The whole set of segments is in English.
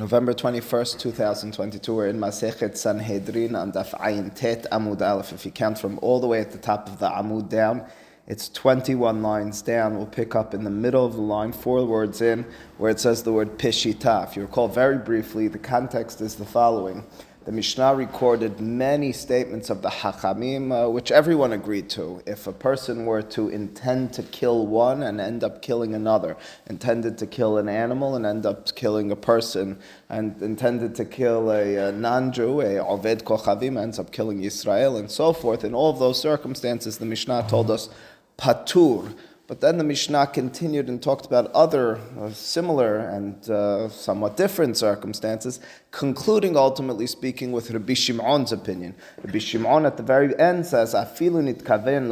November 21st, 2022. We're in Masechet Sanhedrin on Daf Ayin Tet Amud Aleph. If you count from all the way at the top of the Amud down, it's 21 lines down. We'll pick up in the middle of the line, four words in, where it says the word Pishita. If you recall very briefly, the context is the following. The Mishnah recorded many statements of the Hachamim, uh, which everyone agreed to. If a person were to intend to kill one and end up killing another, intended to kill an animal and end up killing a person, and intended to kill a, a non-Jew, a Oved Kochavim, ends up killing Israel, and so forth, in all of those circumstances, the Mishnah told us, Patur, but then the Mishnah continued and talked about other uh, similar and uh, somewhat different circumstances, concluding ultimately speaking with Rabbi Shimon's opinion. Rabbi Shimon at the very end says, "Afilu nitkaven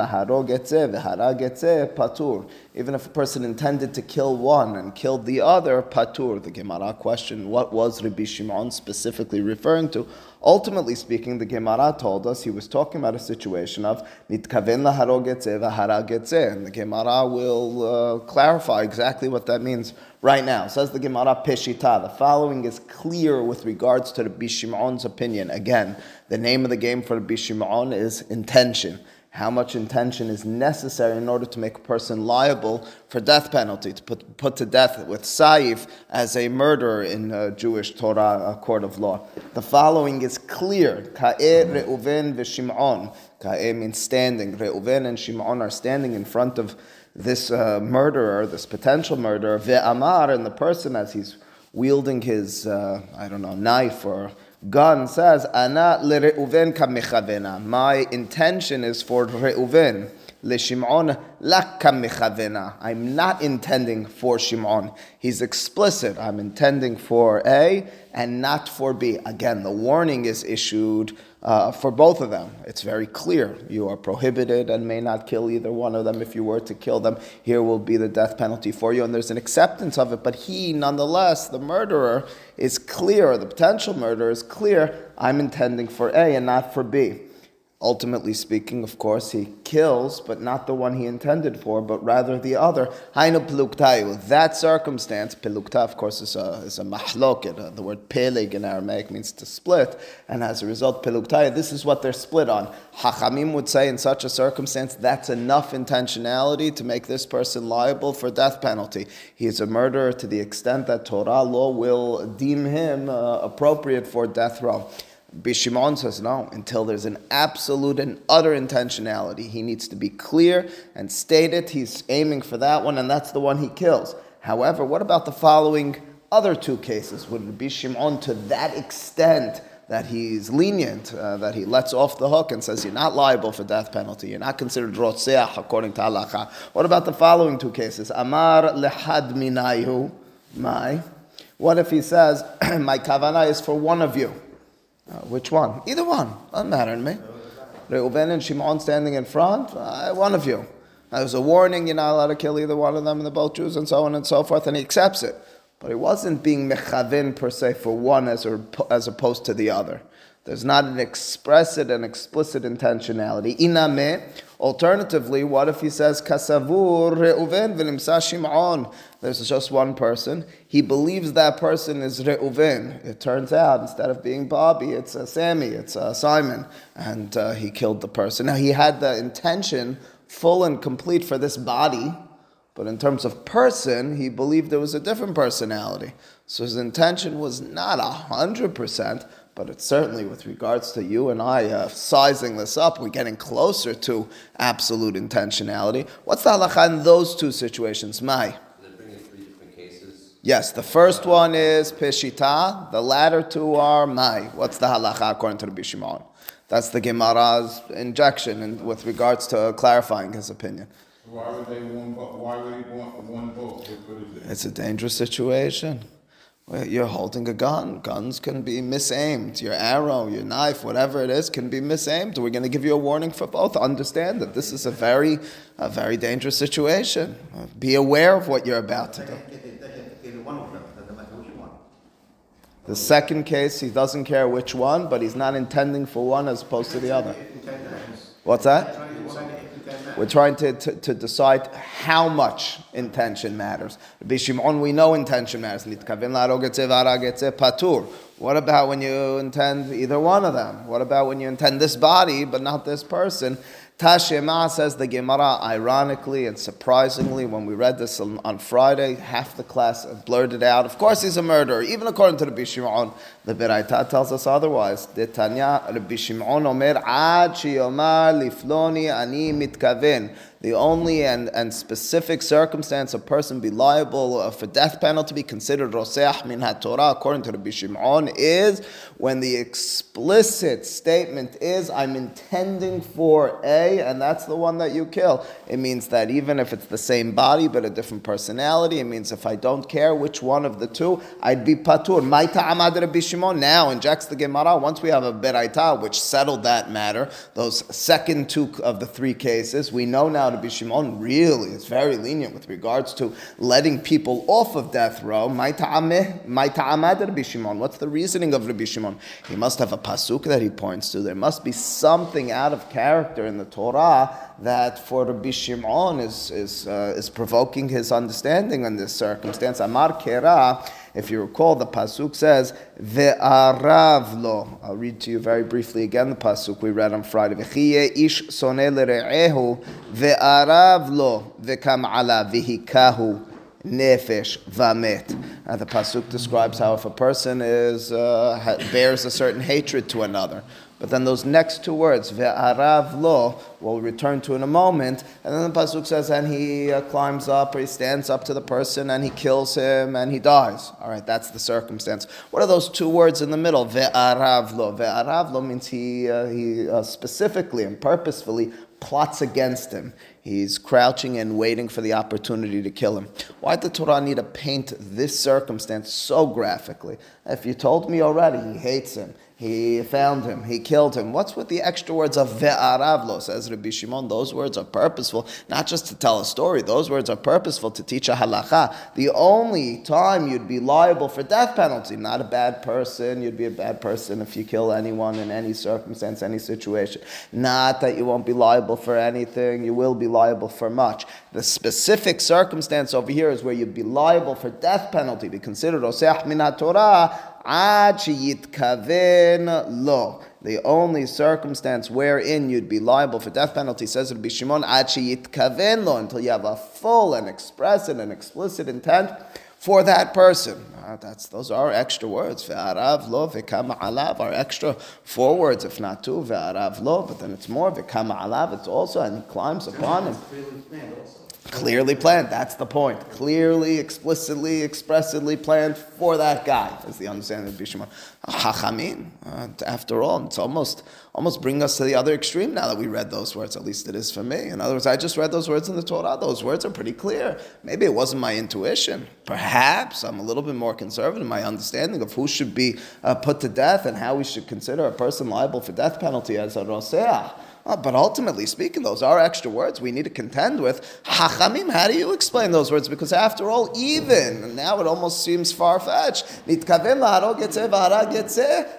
patur." Even if a person intended to kill one and killed the other, patur. The Gemara question, what was Rabbi Shimon specifically referring to? Ultimately speaking, the Gemara told us he was talking about a situation of nitkaven laharog v'harag and the Gemara will uh, clarify exactly what that means right now. Says the Gemara Peshita. The following is clear with regards to the Bishimon's opinion. Again, the name of the game for the Bishimon is intention how much intention is necessary in order to make a person liable for death penalty, to put, put to death with saif as a murderer in a Jewish Torah a court of law. The following is clear. Ka'e Reuven v'Shimon. Ka'e means standing. Reuven and Shimon are standing in front of this uh, murderer, this potential murderer, ve'amar, and the person as he's wielding his, uh, I don't know, knife or gun says, Ana le'reuven kamechavena. My intention is for Reuven. LeShimon lak kamechavena. I'm not intending for Shimon. He's explicit. I'm intending for A and not for B. Again, the warning is issued uh, for both of them. It's very clear. You are prohibited and may not kill either one of them. If you were to kill them, here will be the death penalty for you, and there's an acceptance of it. But he, nonetheless, the murderer, is clear, the potential murderer is clear. I'm intending for A and not for B. Ultimately speaking, of course, he kills, but not the one he intended for, but rather the other. That circumstance, pelukta, of course, is a, is a mahloket. Uh, the word pelig in Aramaic means to split, and as a result, peluktayu, this is what they're split on. Hachamim would say in such a circumstance, that's enough intentionality to make this person liable for death penalty. He is a murderer to the extent that Torah law will deem him uh, appropriate for death row. Bishimon says no, until there's an absolute and utter intentionality. He needs to be clear and state it. He's aiming for that one, and that's the one he kills. However, what about the following other two cases? Would it be Shimon to that extent that he's lenient, uh, that he lets off the hook and says you're not liable for death penalty, you're not considered rotzeach according to halacha? What about the following two cases? Amar lehad minayu, my. What if he says my kavana is for one of you? Uh, which one? Either one. Doesn't matter to me. Reuven and Shimon standing in front, uh, one of you. Now, there's a warning, you're not allowed to kill either one of them, and the both Jews, and so on and so forth, and he accepts it. But he wasn't being mechavin per se for one as, as opposed to the other. There's not an expressive and explicit intentionality. Iname. Alternatively, what if he says kasavur reuven v'nimsa shimon? There's just one person. He believes that person is reuven. It turns out instead of being Bobby, it's uh, Sammy, it's uh, Simon, and uh, he killed the person. Now he had the intention full and complete for this body, but in terms of person, he believed there was a different personality. So his intention was not a hundred percent but it's certainly with regards to you and I uh, sizing this up, we're getting closer to absolute intentionality. What's the halacha in those two situations? Mai. Yes, the first one is Peshita, the latter two are Mai. What's the halacha according to Rabbi Shimon? That's the Gemara's injection in, with regards to clarifying his opinion. Why would they want? Why would he want one boat? It's a dangerous situation. You're holding a gun. Guns can be misaimed. Your arrow, your knife, whatever it is, can be misaimed. We're going to give you a warning for both. Understand that this is a very, a very dangerous situation. Uh, be aware of what you're about to do. The second case, he doesn't care which one, but he's not intending for one as opposed to the other. What's that? We're trying to, to, to decide how much intention matters. Rabbi Shimon, we know intention matters. patur. What about when you intend either one of them? What about when you intend this body but not this person? Tashema says the Gemara, ironically and surprisingly, when we read this on, on, Friday, half the class blurted out, of course he's a murderer, even according to Rabbi Shimon. The Beraita tells us otherwise. Tanya, Rabbi Shimon omer, ad shiyomar lifloni ani mitkaven the only and, and specific circumstance a person be liable for death penalty to be considered roseach min Torah according to Rabbi Shimon is when the explicit statement is I'm intending for A and that's the one that you kill. It means that even if it's the same body but a different personality, it means if I don't care which one of the two, I'd be patur. My amad Rabbi Shimon now injects the Gemara. Once we have a beraita which settled that matter, those second two of the three cases, we know now Rabbi Shimon really is very lenient with regards to letting people off of death row. My ta'amad Rabbi Shimon. What's the reasoning of Rabbi Shimon? He must have a pasuk that he points to. There must be something out of character in the Torah that for Rabbi Shimon is, is, uh, is provoking his understanding in this circumstance. Amar Kera, if you recall, the Pasuk says, Ve'arav lo. I'll read to you very briefly again the Pasuk we read on Friday. V'chiye ish soneh le're'ehu, ve'arav lo, ve'kam ala, v'hikahu nefesh vamet. Uh, the pasuk describes how if a person is uh, bears a certain hatred to another, but then those next two words, ve'arav lo, we'll return to in a moment. And then the Pasuk says, and he uh, climbs up or he stands up to the person and he kills him and he dies. All right, that's the circumstance. What are those two words in the middle? Ve'arav lo. Ve'arav lo means he, uh, he uh, specifically and purposefully plots against him. He's crouching and waiting for the opportunity to kill him. Why did the Torah need to paint this circumstance so graphically? If you told me already he hates him, he found him, he killed him. What's with the extra words of ve'aravlo? Says Rabbi Shimon, those words are purposeful, not just to tell a story, those words are purposeful to teach a halacha. The only time you'd be liable for death penalty, not a bad person, you'd be a bad person if you kill anyone in any circumstance, any situation. Not that you won't be liable for anything, you will be liable for much. The specific circumstance over here is where you'd be liable for death penalty, be considered oseh min Torah Lo. The only circumstance wherein you'd be liable for death penalty, says Rabbi Shimon, ad sheyitkaven lo, until you have a full and express and an explicit intent for that person. Uh, that's those are extra words. Ve'arav lo ve'kama alav are extra four words, if not two. Ve'arav lo, but then it's more. Ve'kama alav, it's also, and he climbs upon him. Clearly planned. That's the point. Clearly, explicitly, expressly planned for that guy, is the understanding of Bishma. Hachamim. Uh, after all, it's almost almost bring us to the other extreme now that we read those words. At least it is for me. In other words, I just read those words in the Torah. Those words are pretty clear. Maybe it wasn't my intuition. Perhaps I'm a little bit more conservative in my understanding of who should be uh, put to death and how we should consider a person liable for death penalty as a roseah. Uh, but ultimately speaking, those are extra words we need to contend with. Hachamim, how do you explain those words? Because after all, even, now it almost seems far fetched.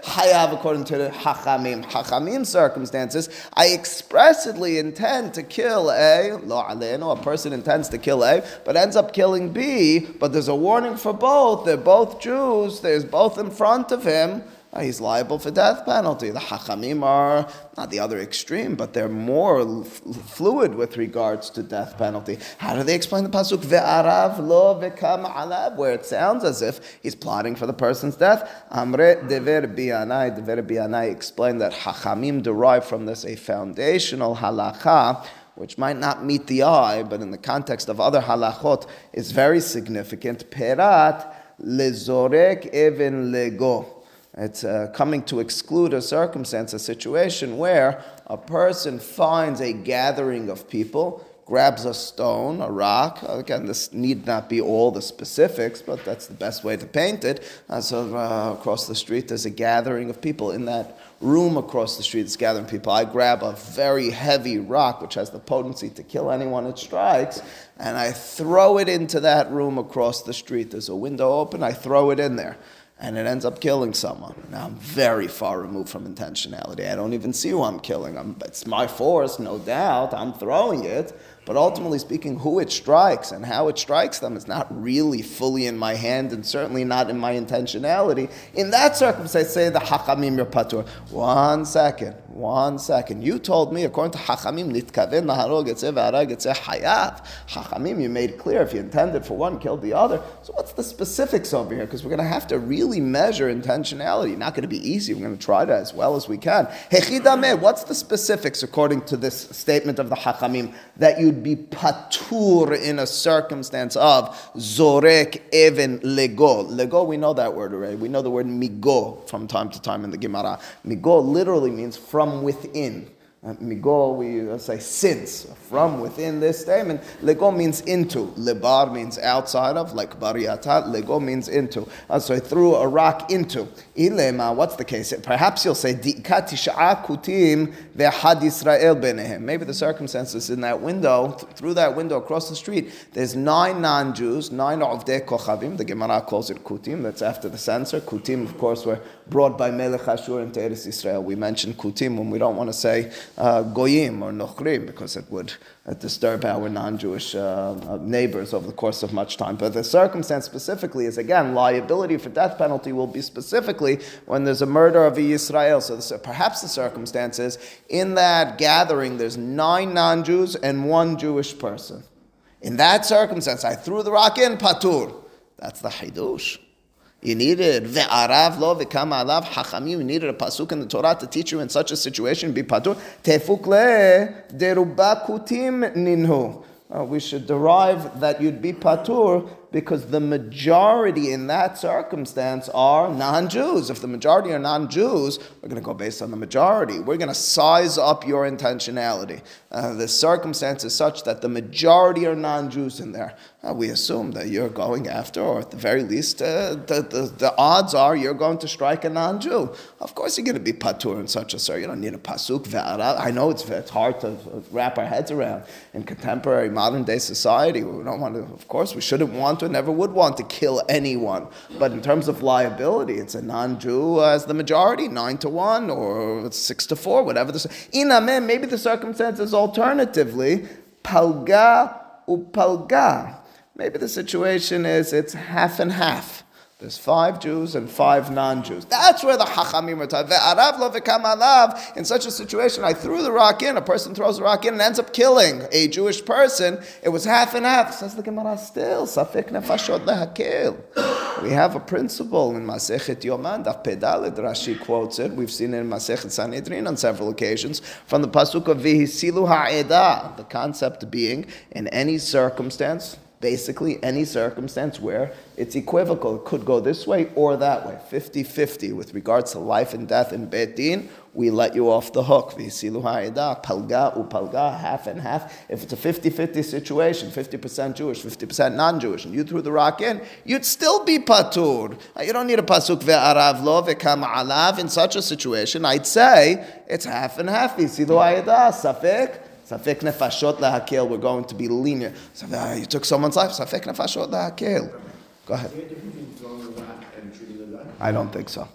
Hayav, according to the Hachamim. Hachamim circumstances, I expressly intend to kill A, lo a person intends to kill A, but ends up killing B, but there's a warning for both. They're both Jews, there's both in front of him. Uh, he's liable for death penalty. The Hachamim are not the other extreme, but they're more f- fluid with regards to death penalty. How do they explain the pasuk ve'arav lo ve'kam alav, where it sounds as if he's plotting for the person's death? Amre dever bianai, dever bianai explained that Hachamim derive from this a foundational halacha which might not meet the eye, but in the context of other halachot is very significant. Perat lezorek even lego. It's uh, coming to exclude a circumstance, a situation where a person finds a gathering of people, grabs a stone, a rock. Again, this need not be all the specifics, but that's the best way to paint it. Uh, so uh, across the street, there's a gathering of people. In that room across the street, it's gathering people. I grab a very heavy rock, which has the potency to kill anyone it strikes, and I throw it into that room across the street. There's a window open, I throw it in there. And it ends up killing someone. Now I'm very far removed from intentionality. I don't even see who I'm killing. I'm, it's my force, no doubt. I'm throwing it. But ultimately speaking, who it strikes and how it strikes them is not really fully in my hand and certainly not in my intentionality. In that circumstance, say the hachamim patur. One second, one second. You told me, according to hachamim, nitkaven naharog v'arag hayav. Hachamim, you made clear if you intended for one, killed the other. So what's the specifics over here? Because we're going to have to really measure intentionality. Not going to be easy. We're going to try to as well as we can. What's the specifics according to this statement of the hachamim that you'd be patur in a circumstance of zorek even lego. Lego, we know that word already. We know the word migo from time to time in the Gemara. Migo literally means from within. Uh, migo, we say since, from within this statement. Lego means into. Lebar means outside of, like bariata. Lego means into. Uh, so I threw a rock into. Ilema, what's the case? Perhaps you'll say, kutim ve'had Yisrael benehem. Maybe the circumstances in that window, th- through that window across the street, there's nine non-Jews, nine of de kochavim. The Gemara calls it kutim. That's after the censor. Kutim, of course, were brought by Melech Ashur into Eretz Israel. We mention kutim when we don't want to say uh, goyim or nochrim because it would uh, disturb our non-Jewish uh, neighbors over the course of much time. But the circumstance specifically is again liability for death penalty will be specifically when there's a murder of a Yisrael. So this, perhaps the circumstances in that gathering there's nine non-Jews and one Jewish person. In that circumstance, I threw the rock in patur. That's the hidush. You needed ve'arav lo ve'kama alav hachamim. You needed a pasuk in the Torah to teach you in such a situation. Be patur tefuk le deruba kutim ninhu. Uh, we should derive that you'd be patur because the majority in that circumstance are non Jews. If the majority are non Jews, we're going to go based on the majority. We're going to size up your intentionality. Uh, the circumstance is such that the majority are non Jews in there. Uh, we assume that you're going after, or at the very least, uh, the, the, the, odds are you're going to strike a non Jew. Of course, you're going to be patur in such a sir. You don't need a pasuk. I know it's, it's hard to wrap our heads around in contemporary modern day society. We don't want to, of course, we shouldn't want to, never would want to kill anyone. But in terms of liability, it's a non-Jew as the majority, nine to one or six to four, whatever the. Inamem, maybe the circumstances alternatively, palga upalga. Maybe the situation is it's half and half. There's five Jews and five non-Jews. That's where the hachamim are. In such a situation, I threw the rock in. A person throws the rock in and ends up killing a Jewish person. It was half and half. Says the Gemara still. Nefashot lehakil. We have a principle in Masechet Yoman. Daf Pedalid Rashi quotes it. We've seen it in Masechet Sanhedrin on several occasions from the pasuk of Vihisilu ha'edah. The concept being in any circumstance basically any circumstance where it's equivocal. It could go this way or that way. 50 50 with regards to life and death in Beit Din, we let you off the hook. Palga upalga, half and half. If it's a 50 50 situation, 50% Jewish, 50% non Jewish, and you threw the rock in, you'd still be patur. Uh, you don't need a pasuk ve'arav lo ve'kam alav. In such a situation, I'd say it's half and half. Ha'edah, safek. Nefashot lahakil, we're going to be lenient. So uh, you took someone's life, safek nefashot lahakil. Go ahead. I don't think so.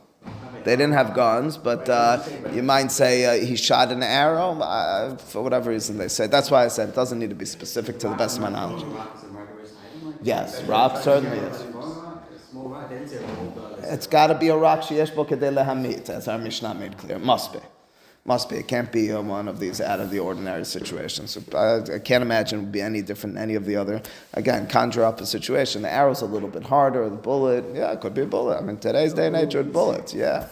They didn't have guns, but uh, you might say uh, he shot an arrow uh, for whatever reason they say. That's why I said it doesn't need to be specific to the best of my knowledge. Yes, rock certainly is. It's got to be a rock sheyesh lehamit, as our Mishnah made clear. It must be. Must be. It can't be uh, one of these out of the ordinary situations. I, I, can't imagine it would be any different than any of the other. Again, conjure up a situation. The arrow's a little bit harder. The bullet, yeah, it could be a bullet. I mean, today's day and age, with bullets, yeah.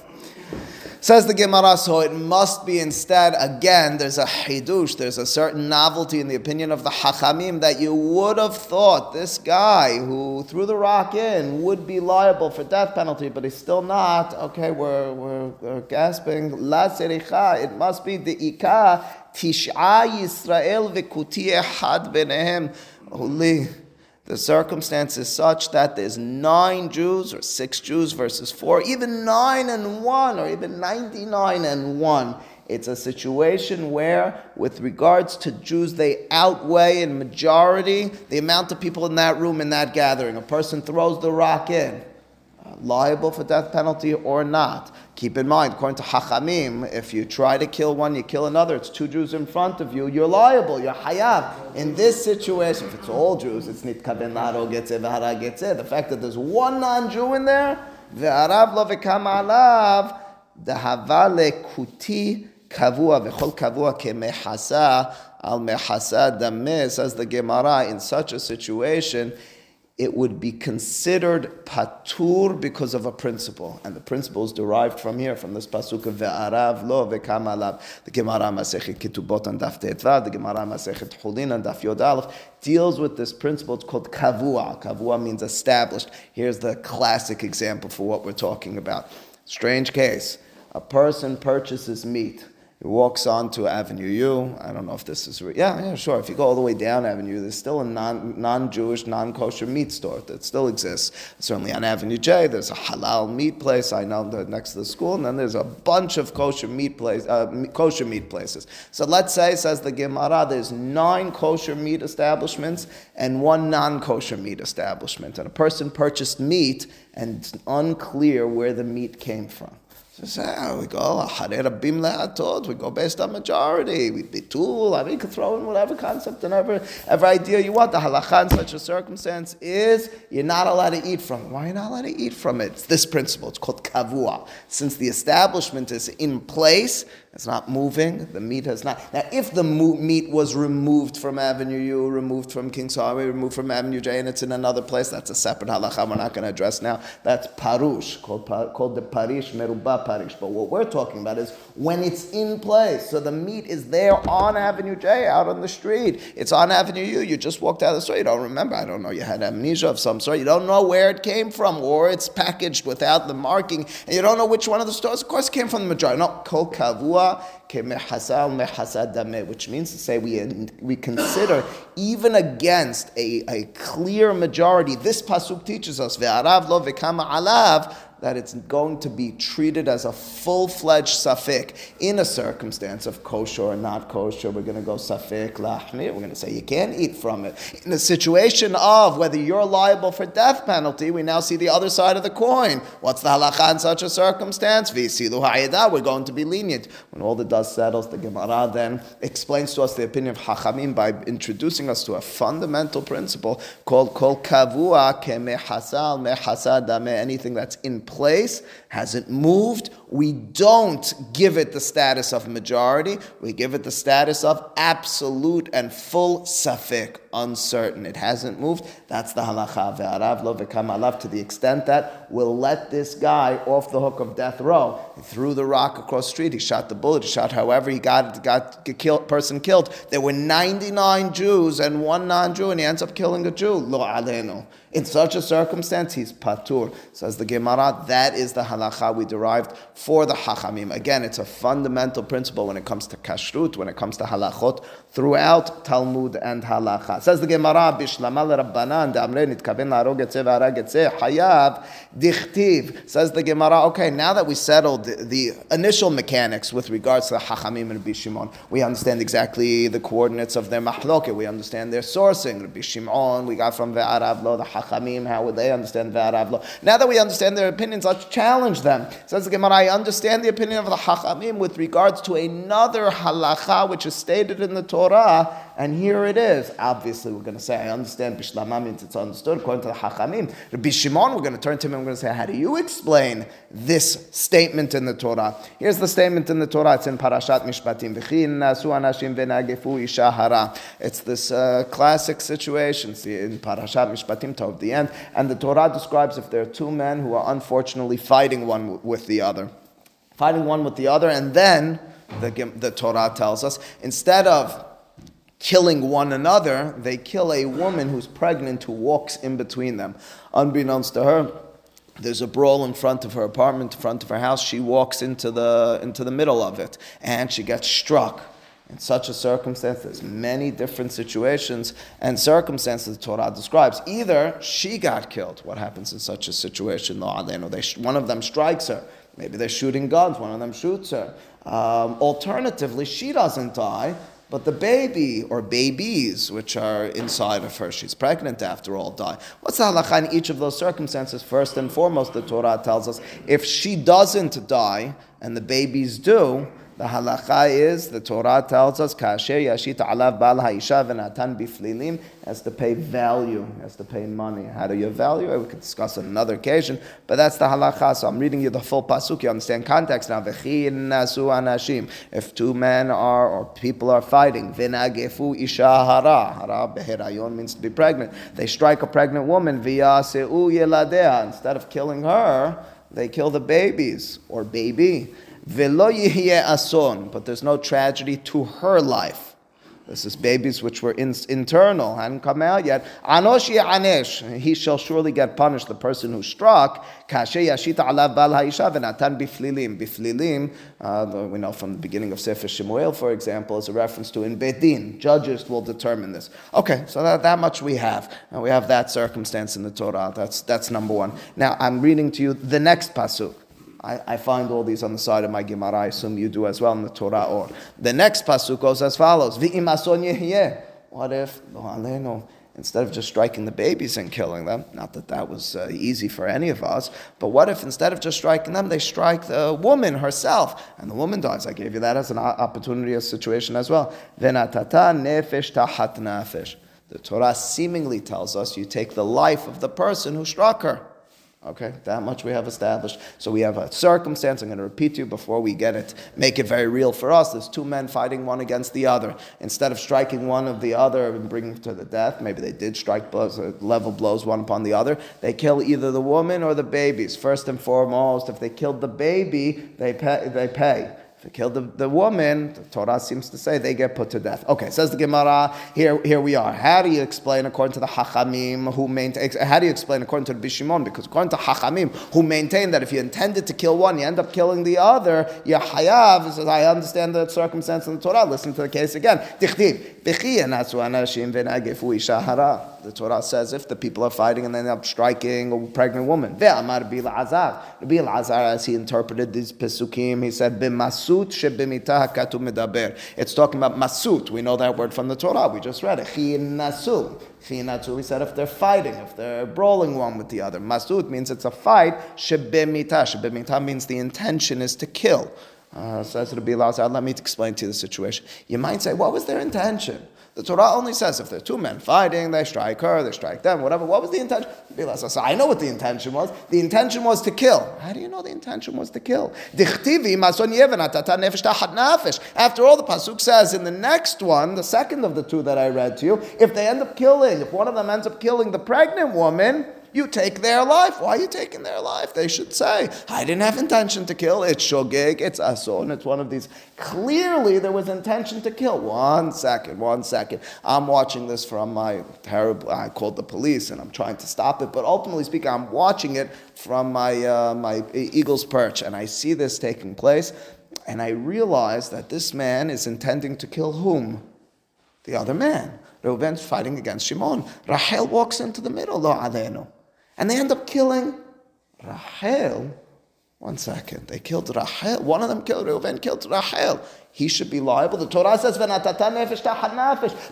Says the Gemara, so it must be instead, again, there's a hidush, there's a certain novelty in the opinion of the hachamim that you would have thought this guy who threw the rock in would be liable for death penalty, but he's still not. Okay, we're, we're, we're gasping. La sericha, it must be the ika, tish'a Yisrael v'kuti echad benehem. Holy the circumstance is such that there's nine Jews or six Jews versus four, even nine and one, or even 99 and one. It's a situation where, with regards to Jews, they outweigh in majority the amount of people in that room, in that gathering. A person throws the rock in. Liable for death penalty or not? Keep in mind, according to Hachamim, if you try to kill one, you kill another, it's two Jews in front of you, you're liable, you're hayav. In this situation, if it's all Jews, it's nitkaben laro getzeh v'hara. The fact that there's one non-Jew in there, ve'arav lo v'kam alav, dahava kuti kavua v'chol kavua kemehasa al mehasa dameh, says the Gemara, in such a situation, it would be considered patur because of a principle, and the principle is derived from here, from this pasuk of ve'arav lo ve'kam alav. The Gemara Masechet Ketubot and Daf Tet Vav, the Gemara Masechet Chulin and Daf Yod Aleph deals with this principle. It's called kavua. Kavua means established. Here's the classic example for what we're talking about. Strange case: a person purchases meat he walks onto Avenue U. I don't know if this is re- yeah, yeah, sure. If you go all the way down Avenue, there's still a non non-Jewish, non-kosher meat store that still exists. Certainly on Avenue J, there's a halal meat place. I know next to the school, and then there's a bunch of kosher meat place, uh, kosher meat places. So let's say, says the Gemara, there's nine kosher meat establishments and one non-kosher meat establishment, and a person purchased meat and it's unclear where the meat came from. So oh, uh, we go Bim le'atot. We go based on majority. We bitul. I mean, you can throw in whatever concept and every, every idea you want. The halacha in such a circumstance is you're not allowed to eat from it. Why are you not allowed to eat from it? It's this principle. It's called kavua. Since the establishment is in place, it's not moving. The meat has not. Now, if the mo- meat was removed from Avenue U, removed from King's Highway, removed from Avenue J, and it's in another place, that's a separate halacha we're not going to address now. That's parush, called, called the parish, merubah parish. But what we're talking about is when it's in place. So the meat is there on Avenue J, out on the street. It's on Avenue U. You just walked out of the store. You don't remember. I don't know. You had amnesia of some sort. You don't know where it came from, or it's packaged without the marking, and you don't know which one of the stores. Of course, came from the majority. No, kol kavua which means to say we, we consider even against a, a clear majority, this pasuk teaches us, that it's going to be treated as a full-fledged safik in a circumstance of kosher or not kosher. We're going to go safik lahmi. We're going to say you can't eat from it. In a situation of whether you're liable for death penalty, we now see the other side of the coin. What's the halacha in such a circumstance? We're going to be lenient. When all the dust settles, the Gemara then explains to us the opinion of Hachamim by introducing us to a fundamental principle called kol kavua ke mehasal mehasad anything that's in hasn't moved, we don't give it the status of majority, we give it the status of absolute and full safik, uncertain. It hasn't moved. That's the halacha ve'arav lo alav to the extent that we'll let this guy off the hook of death row. He threw the rock across the street, he shot the bullet, he shot however he got, got the kill, person killed. There were 99 Jews and one non-Jew, and he ends up killing a Jew. Lo alenu. In such a circumstance, he's patur. Says the Gemara, that is the halacha we derived for the hachamim. Again, it's a fundamental principle when it comes to kashrut, when it comes to halachot, throughout Talmud and halacha. Says the Gemara, bishlamal rabbanan de'amre nitkaven la'arog etzeh hayav dichtiv. Says the Gemara, okay, now that we settled the, initial mechanics with regards to the hachamim and Rabbi we understand exactly the coordinates of their mahloket, we understand their sourcing. Rabbi Shimon, we got from ve'arav lo, the Chachamim, how would they understand V'aravlo? Now that we understand their opinions, let's challenge them. Says the Gemara, I understand the opinion of the Chachamim with regards to another halacha which is stated in the Torah, and here it is. Obviously, we're going to say, I understand Bishlama means it's understood according to the Chachamim. Rabbi Shimon, we're going to turn to him and we're going to say, how do you explain this statement in the Torah? Here's the statement in the Torah. It's in Parashat Mishpatim. It's this uh, classic situation see, in Parashat Mishpatim toward the end. And the Torah describes if there are two men who are unfortunately fighting one with the other. Fighting one with the other, and then the, the Torah tells us, instead of killing one another, they kill a woman who's pregnant who walks in between them. Unbeknownst to her, there's a brawl in front of her apartment, in front of her house. She walks into the, into the middle of it and she gets struck. In such a circumstance, there's many different situations and circumstances the Torah describes. Either she got killed. What happens in such a situation? They sh one of them strikes her. Maybe they're shooting guns. One of them shoots her. Um, alternatively, she doesn't die but the baby or babies, which are inside of her, she's pregnant after all, die. What's the halacha in each of those circumstances? First and foremost, the Torah tells us if she doesn't die and the babies do, the halacha is, the Torah tells us, kasher yashit alav bal ha'isha v'natan biflilim, has to pay value, has to pay money. How do you value it? We could discuss on another occasion, but that's the halacha. So I'm reading you the full pasuk. You understand context now. nasu anashim. If two men are or people are fighting, v'nagefu isha hara. Hara beherayon means to be pregnant. They strike a pregnant woman, v'yaseu yeladea. Instead of killing her, they kill the babies or baby. Ason, but there's no tragedy to her life. This is babies which were in, internal, hadn't come out yet. Anosh anesh, he shall surely get punished. The person who struck, kashe yashita alav bal haisha v'natan biflilim. Biflilim, uh, we know from the beginning of Sefer Shemuel, for example, is a reference to in Beit Din. Judges will determine this. Okay, so that, that much we have. And we have that circumstance in the Torah. That's, that's number one. Now, I'm reading to you the next pasuk. I, I, find all these on the side of my Gemara. I assume you do as well in the Torah. Or the next pasuk goes as follows: What if instead of just striking the babies and killing them? Not that that was uh, easy for any of us, but what if instead of just striking them, they strike the woman herself, and the woman dies? I gave you that as an opportunity, a situation as well. nefesh. The Torah seemingly tells us you take the life of the person who struck her. Okay, that much we have established. So we have a circumstance. I'm going to repeat to you before we get it, make it very real for us. There's two men fighting one against the other. Instead of striking one of the other and bringing to the death, maybe they did strike blows, uh, level blows one upon the other. They kill either the woman or the babies. First and foremost, if they killed the baby, they pay. They pay. If they kill the, the woman, the Torah seems to say they get put to death. Okay, says the Gemara, here, here we are. How do you explain according to the Hachamim who maintain, how do you explain according to the Bishimon? Because according to Hachamim who maintain that if you intended to kill one, you end up killing the other, you're hayav, says, I understand the circumstance in the Torah. Listen to the case again. The Torah says if the people are fighting and they end up striking a pregnant woman. Bil azar, as he interpreted these pesukim, he said, Shebimita hakatu medaber. It's talking about masut. We know that word from the Torah. We just read it. Chinasu. Chinatu, we said if they're fighting, if they're brawling one with the other. Masut means it's a fight. Shebimita. Shebimita means the intention is to kill. Uh, says Rabbi Lazar, let me explain to you the situation. You might say, what was their intention? The Torah only says if there are two men fighting, they strike her, they strike them, whatever. What was the intention? I know what the intention was. The intention was to kill. How do you know the intention was to kill? After all, the pasuk says in the next one, the second of the two that I read to you, if they end up killing, if one of them ends up killing the pregnant woman, you take their life. Why are you taking their life? They should say, I didn't have intention to kill. It's shogeg, it's ason, it's one of these. Clearly, there was intention to kill. One second, one second. I'm watching this from my terrible, I called the police and I'm trying to stop it, but ultimately speaking, I'm watching it from my, uh, my eagle's perch and I see this taking place and I realize that this man is intending to kill whom? The other man. Reuven's fighting against Shimon. Rahel walks into the middle, lo alenu. And they end up killing Rahel. One second. They killed Rahel. One of them killed Reuven, killed Rahel he should be liable. The Torah says, nefesh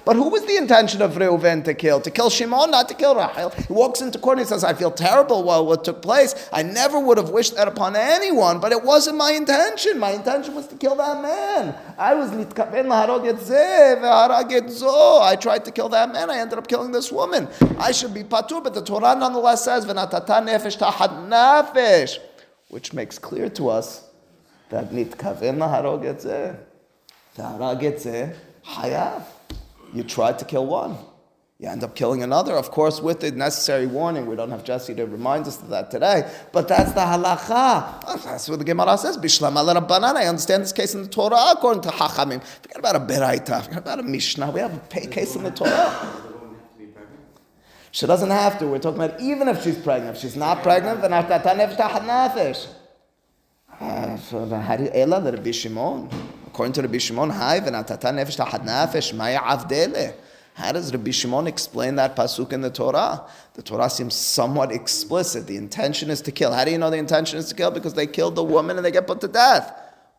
But who was the intention of Reuven to kill? To kill Shimon, not to kill Rachel. He walks into court and he says, I feel terrible about what took place. I never would have wished that upon anyone, but it wasn't my intention. My intention was to kill that man. I was I tried to kill that man. I ended up killing this woman. I should be patur, but the Torah nonetheless says, nefesh which makes clear to us that nitkaven laharog etzeh. Hayav. You tried to kill one. You end up killing another, of course, with the necessary warning. We don't have Jesse to remind us of that today, but that's the halacha. That's what the Gemara says. Bishlam al. I understand this case in the Torah according to Hachamim. Forget about a Beraita. Forget about a Mishnah. We have a case in the Torah. She doesn't have to. We're talking about even if she's pregnant. If she's not pregnant, then after nefesh. Uh, Ela, the Rabbi Shimon. According to Rabbi Shimon, Hai v'natata nefesh tahad nefesh maya avdele. How does Rabbi Shimon explain that pasuk in the Torah? The Torah seems somewhat explicit. The intention is to kill. How do you know the intention is to kill? Because they killed the woman and they get put to death.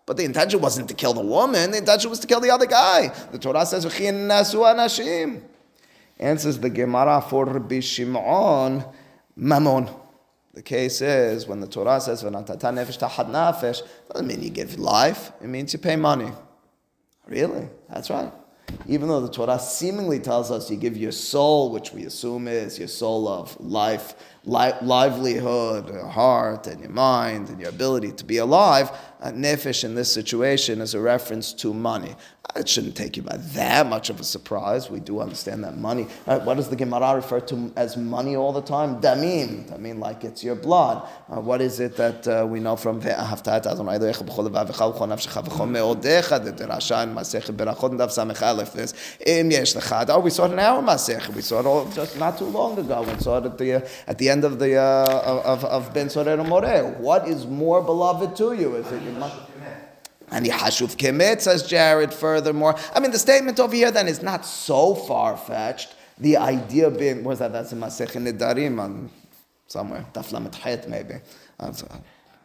But the intention wasn't to kill the woman, the intention was to kill the other guy. The Torah says, "V'chi nasu anashim." Answers the Gemara for Rabbi Shimon. The case is when the Torah says "V'natata nefesh tahad nafesh," doesn't mean you give life. It means you pay money. Really? That's right. Even though the Torah seemingly tells us you give your soul, which we assume is your soul of life, li- livelihood, your heart, and your mind, and your ability to be alive, uh, nefesh in this situation is a reference to money. It shouldn't take you by that much of a surprise. We do understand that money. Uh, what does the Gemara refer to as money all the time? Damim. I mean, like it's your blood. Uh, what is it that uh, we know from Haftat Adonai Elohecha b'chol levavecha v'chol nafshecha v'chol me'odecha the Rasha in Masechet Berachot Daf Samech Aleph is Im Yesh. Oh, we saw it in our. We saw it all just not too long ago. We saw it at the uh, at the end of the uh, of, of Ben Sorer Moreh. What is more beloved to you? Is it your money? And Yahashuv Kemet, says Jared, furthermore. I mean, the statement over here then is not so far fetched. The idea being, where's that? That's in Nidarim on somewhere. Daflamet Het, maybe.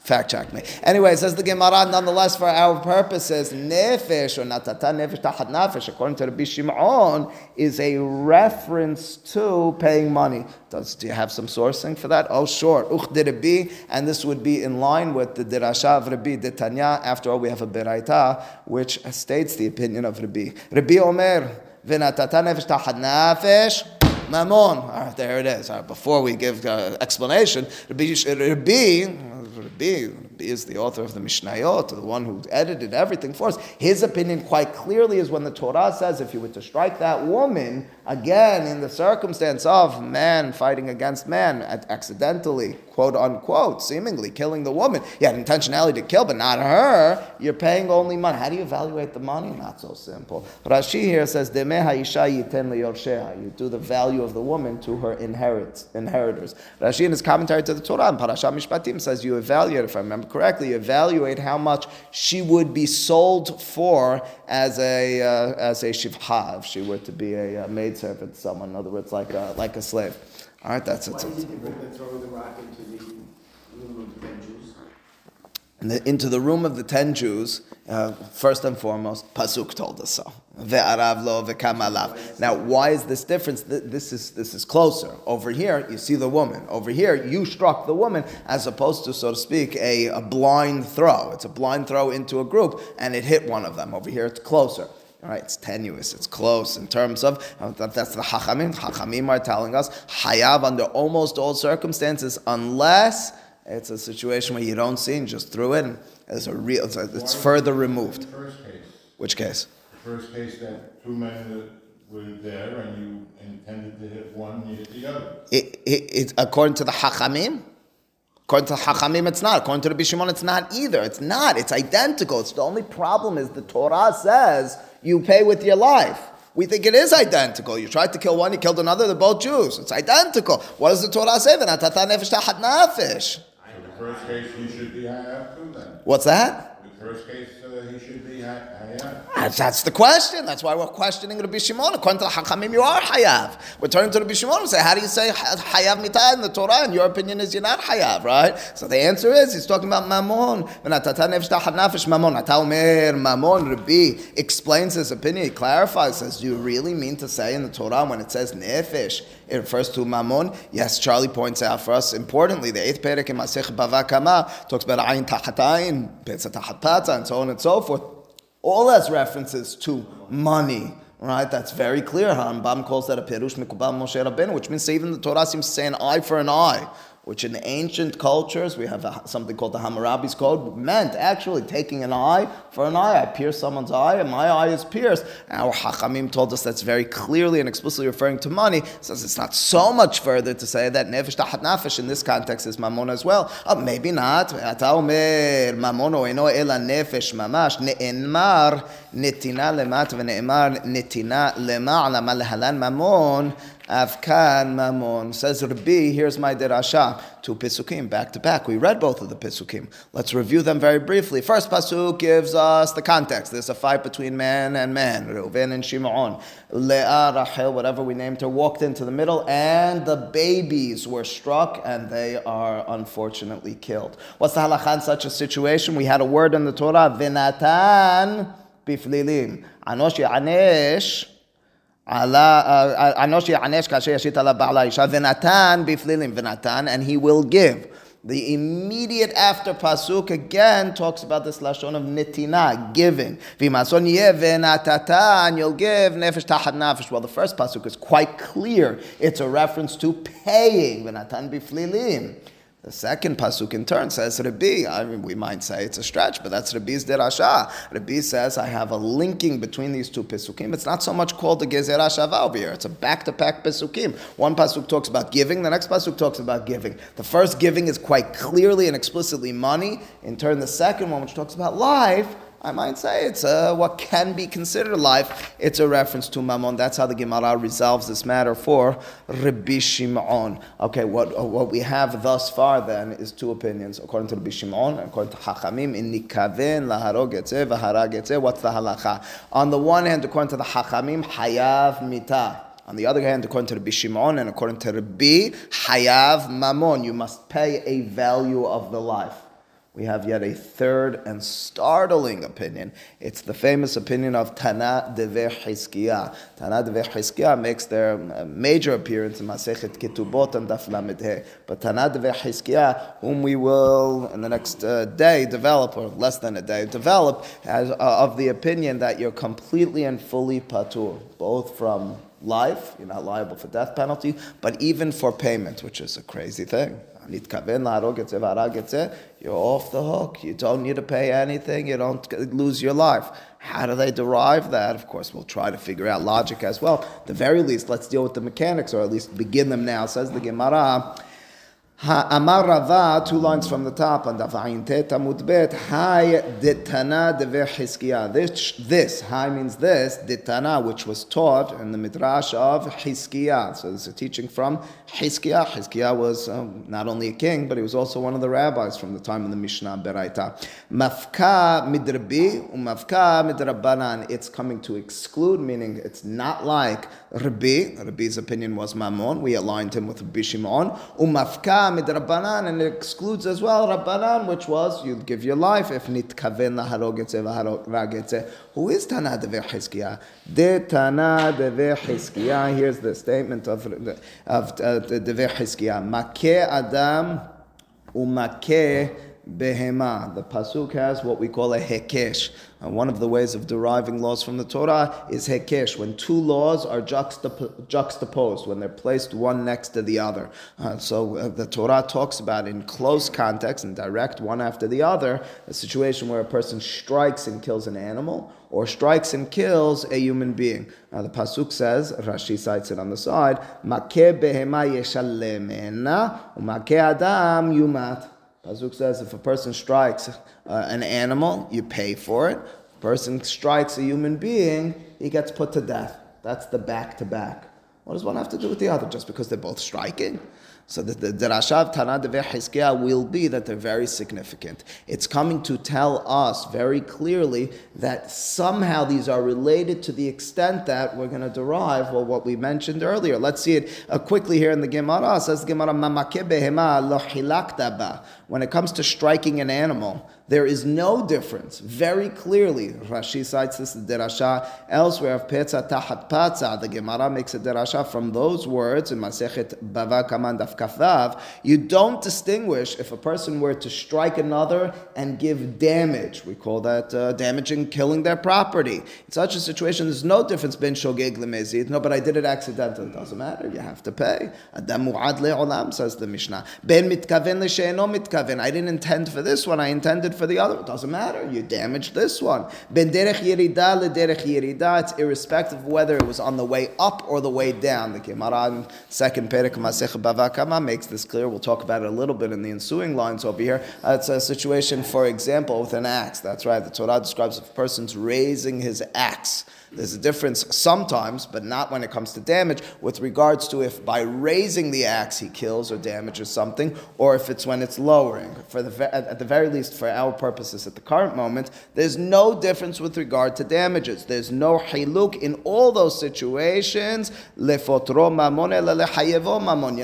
Fact check me. Anyway, says the Gemara, nonetheless, for our purposes, nefesh or natata nefesh tahat nefesh, according to Rabbi Shimon, is a reference to paying money. Does do you have some sourcing for that? Oh, sure. Uch Rabbi, and this would be in line with the dirasha of Rabbi Detanya. After all, we have a beraita which states the opinion of Rabbi. Rabbi Omer, v'natata nefesh tahat nefesh. Mammon. All right, there it is. before we give uh, explanation, Rabbi, Rabbi Rabbi, Rabbi is the author of the Mishnayot, the one who edited everything for us. His opinion quite clearly is when the Torah says if you were to strike that woman, again, in the circumstance of man fighting against man accidentally, quote unquote, seemingly killing the woman, you had intentionality to kill, but not her, you're paying only money. How do you evaluate the money? Not so simple. Rashi here says, You do the value of the woman to her inherit, inheritors. Rashi in his commentary to the Torah, in Parashat Mishpatim, says you evaluate, if I remember correctly, evaluate how much she would be sold for as a, uh, as a shivha, if she were to be a uh, maid servant to someone, in other words, like a, like a slave. All right, that's it. Why did you throw the rock into the room of the Jews? The, into the room of the ten Jews, uh, first and foremost, Pasuk told us so. Ve'kamalav. Now, why is this difference? This is, this is closer. Over here, you see the woman. Over here, you struck the woman, as opposed to, so to speak, a, a blind throw. It's a blind throw into a group, and it hit one of them. Over here, it's closer. All right, it's tenuous, it's close in terms of uh, that's the Hachamim. Hachamim are telling us Hayav under almost all circumstances, unless it's a situation where you don't see and just threw it. And it's a real, it's, it's further removed. First case, Which case? the first case that two men that were there and you intended to hit one, you hit the other. It, it, it, according to the Hachamim, according to the Hachamim, it's not. According to the Bishimon, it's not either. It's not. It's identical. It's the only problem is the Torah says you pay with your life. We think it is identical. You tried to kill one, you killed another, they're both Jews. It's identical. What does the Torah say? The first case, he should be Hayav too then. What's that? The first case, uh, he should be Hayav. That's, that's the question. That's why we're questioning Rabbi Shimon. According to the Hachamim, you are Hayav. We're turning to Rabbi Shimon and say, how do you say Hayav Mitah in the Torah? And your opinion is you're not Hayav, right? So the answer is, he's talking about Mammon. Mammon. Mammon. Rabbi explains his opinion. He clarifies, says, do you really mean to say in the Torah when it says Nefesh, it refers to Mammon? Yes, Charlie points out for us, importantly, the eighth Perek in Masech Bava Kama talks about Ayin Tahat Ayin, Petza and so on and so forth. All that's references to money, right? That's very clear. Harambam calls that a perush mikubal Moshe Rabbeinu, which means even the Torah seems to say an eye for an eye which in ancient cultures, we have a, something called the Hammurabi's Code, meant actually taking an eye for an eye. I pierce someone's eye, and my eye is pierced. Our Hachamim told us that's very clearly and explicitly referring to money. Says it's not so much further to say that nefesh tahat nafesh in this context is mammon as well. Oh, maybe not. Mamono eno ela nefesh mamash ne'enmar netina lemat v'ne'emar netina lema'ala malhalan mamon Avkan Mamon. Says Rabbi, here's my derasha. Two Pisukim, back to back. We read both of the Pisukim. Let's review them very briefly. First Pasuk gives us the context. There's a fight between man and man, Reuven and Shimon. Leah, Rachel, whatever we named her, walked into the middle, and the babies were struck, and they are unfortunately killed. What's the halakha in such a situation? We had a word in the Torah, Vinatan biflilim. Anosh Yanesh. עלה, אנוש יענש כאשר ישית עליו בעל האישה, ונתן בפלילים, ונתן, and he will give. The immediate after pasuk again talks about this lashon of nitina, giving. V'mason ונתתן, you'll give nefesh tachat nefesh. Well, the first pasuk is quite clear. It's a reference to paying. ונתן בפלילים. The second pasuk in turn says Rabbi. I mean, we might say it's a stretch, but that's Rabbi's derasha. Rabbi says I have a linking between these two pasukim. It's not so much called the gezer over here. It's a back-to-back pasukim. One pasuk talks about giving. The next pasuk talks about giving. The first giving is quite clearly and explicitly money. In turn, the second one, which talks about life I might say it's a, what can be considered life. It's a reference to Mammon. That's how the Gemara resolves this matter for Rabbi Shimon. Okay, what, uh, what we have thus far then is two opinions. According to Rabbi Shimon, according to Hachamim, in Nikaven, what's the halacha? On the one hand, according to the Hachamim, Hayav Mita. On the other hand, according to Rabbi Shimon and according to Rabbi, Hayav Mammon. You must pay a value of the life we have yet a third and startling opinion. It's the famous opinion of Tana Dever Hizkiah. Tana Dever Hizkiah makes their uh, major appearance in Masechet Ketubot and Daf But Tana Dever Hizkiah, whom we will in the next uh, day develop, or less than a day develop, has uh, of the opinion that you're completely and fully patur, both from life, you're not liable for death penalty, but even for payment, which is a crazy thing. You're off the hook. You don't need to pay anything. You don't lose your life. How do they derive that? Of course, we'll try to figure out logic as well. At the very least, let's deal with the mechanics, or at least begin them now. Says the Gemara. Amar Rava, two lines from the top, and Davayin Tet Amud Bet, Hai Ditana Dever. This, this, Hai means this, Ditana, which was taught in the Midrash of Hiskiah. So this is a teaching from Hiskiah. Hiskiah was um, not only a king, but he was also one of the rabbis from the time of the Mishnah Beraita. Mafka midrabi, umafka midrabanan. It's coming to exclude, meaning it's not like Rabbi. Rabbi's opinion was Mammon. We aligned him with Rabbi And it excludes as well Rabbanan, which was you give your life if nitkaven laharogetze v'haragetze. Who is Tana Dever? De Tana Dever. Here's the statement of of uh. Makeh Adam umakeh behema. The pasuk has what we call a hekesh. And one of the ways of deriving laws from the Torah is hekesh, when two laws are juxtap- juxtaposed, when they're placed one next to the other. Uh, so uh, the Torah talks about in close context and direct one after the other a situation where a person strikes and kills an animal or strikes and kills a human being. Now the pasuk says, Rashi cites it on the side, "Makeh behema yeshalemena, umakeh adam yumat." Pasuk says if a person strikes uh, an animal, you pay for it. If a person strikes a human being, he gets put to death. That's the back to back. What does one have to do with the other? Just because they're both striking? So the, the, the Rashav Tana Deveh will be that they're very significant. It's coming to tell us very clearly that somehow these are related to the extent that we're going to derive well, what we mentioned earlier. Let's see it uh, quickly here in the Gemara. It says Gemara, When it comes to striking an animal, there is no difference. Very clearly, Rashi cites this derasha elsewhere of Petza Tahat Patza. The Gemara makes a derasha from those words in Masechet Bava Kamma You don't distinguish if a person were to strike another and give damage. We call that uh, damaging, killing their property. In such a situation, there's no difference between shogeg lemezid. No, but I did it accidentally. It doesn't matter. You have to pay. Adam mu'ad le'olam says the Mishnah. Ben mitkaven le'she'eno mitkaven. I didn't intend for this one. I intended for the other. It doesn't matter. You damaged this one. Ben derech yerida le derech yerida. It's irrespective of whether it was on the way up or the way down. The Gemara second Perek Masech Bava Rama makes this clear. We'll talk about it a little bit in the ensuing lines over here. Uh, it's a situation, for example, with an axe. That's right. The Torah describes a person's raising his axe. There's a difference sometimes, but not when it comes to damage, with regards to if by raising the axe he kills or damages something, or if it's when it's lowering. For the, at the very least, for our purposes at the current moment, there's no difference with regard to damages. There's no hiluk in all those situations. You're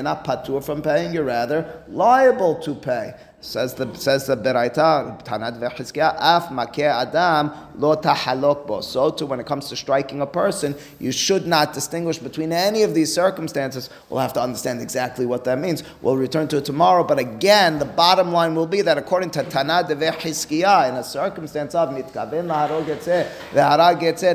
not from paying, you're rather liable to pay. Says the says the Beraita, Tanad v'Chizkiah, af makeh adam lo bo. So too, when it comes to striking a person, you should not distinguish between any of these circumstances. We'll have to understand exactly what that means. We'll return to it tomorrow. But again, the bottom line will be that according to Tanad v'Chizkiah, in a circumstance of mitkaven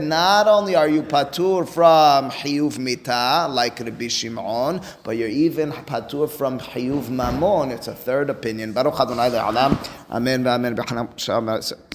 not only are you patur from hiyuv mita like Rabbi Shimon, but you're even patur from hiyuv mamon. It's a third opinion. Baruch Adonai le'alam. Amen ve'amen.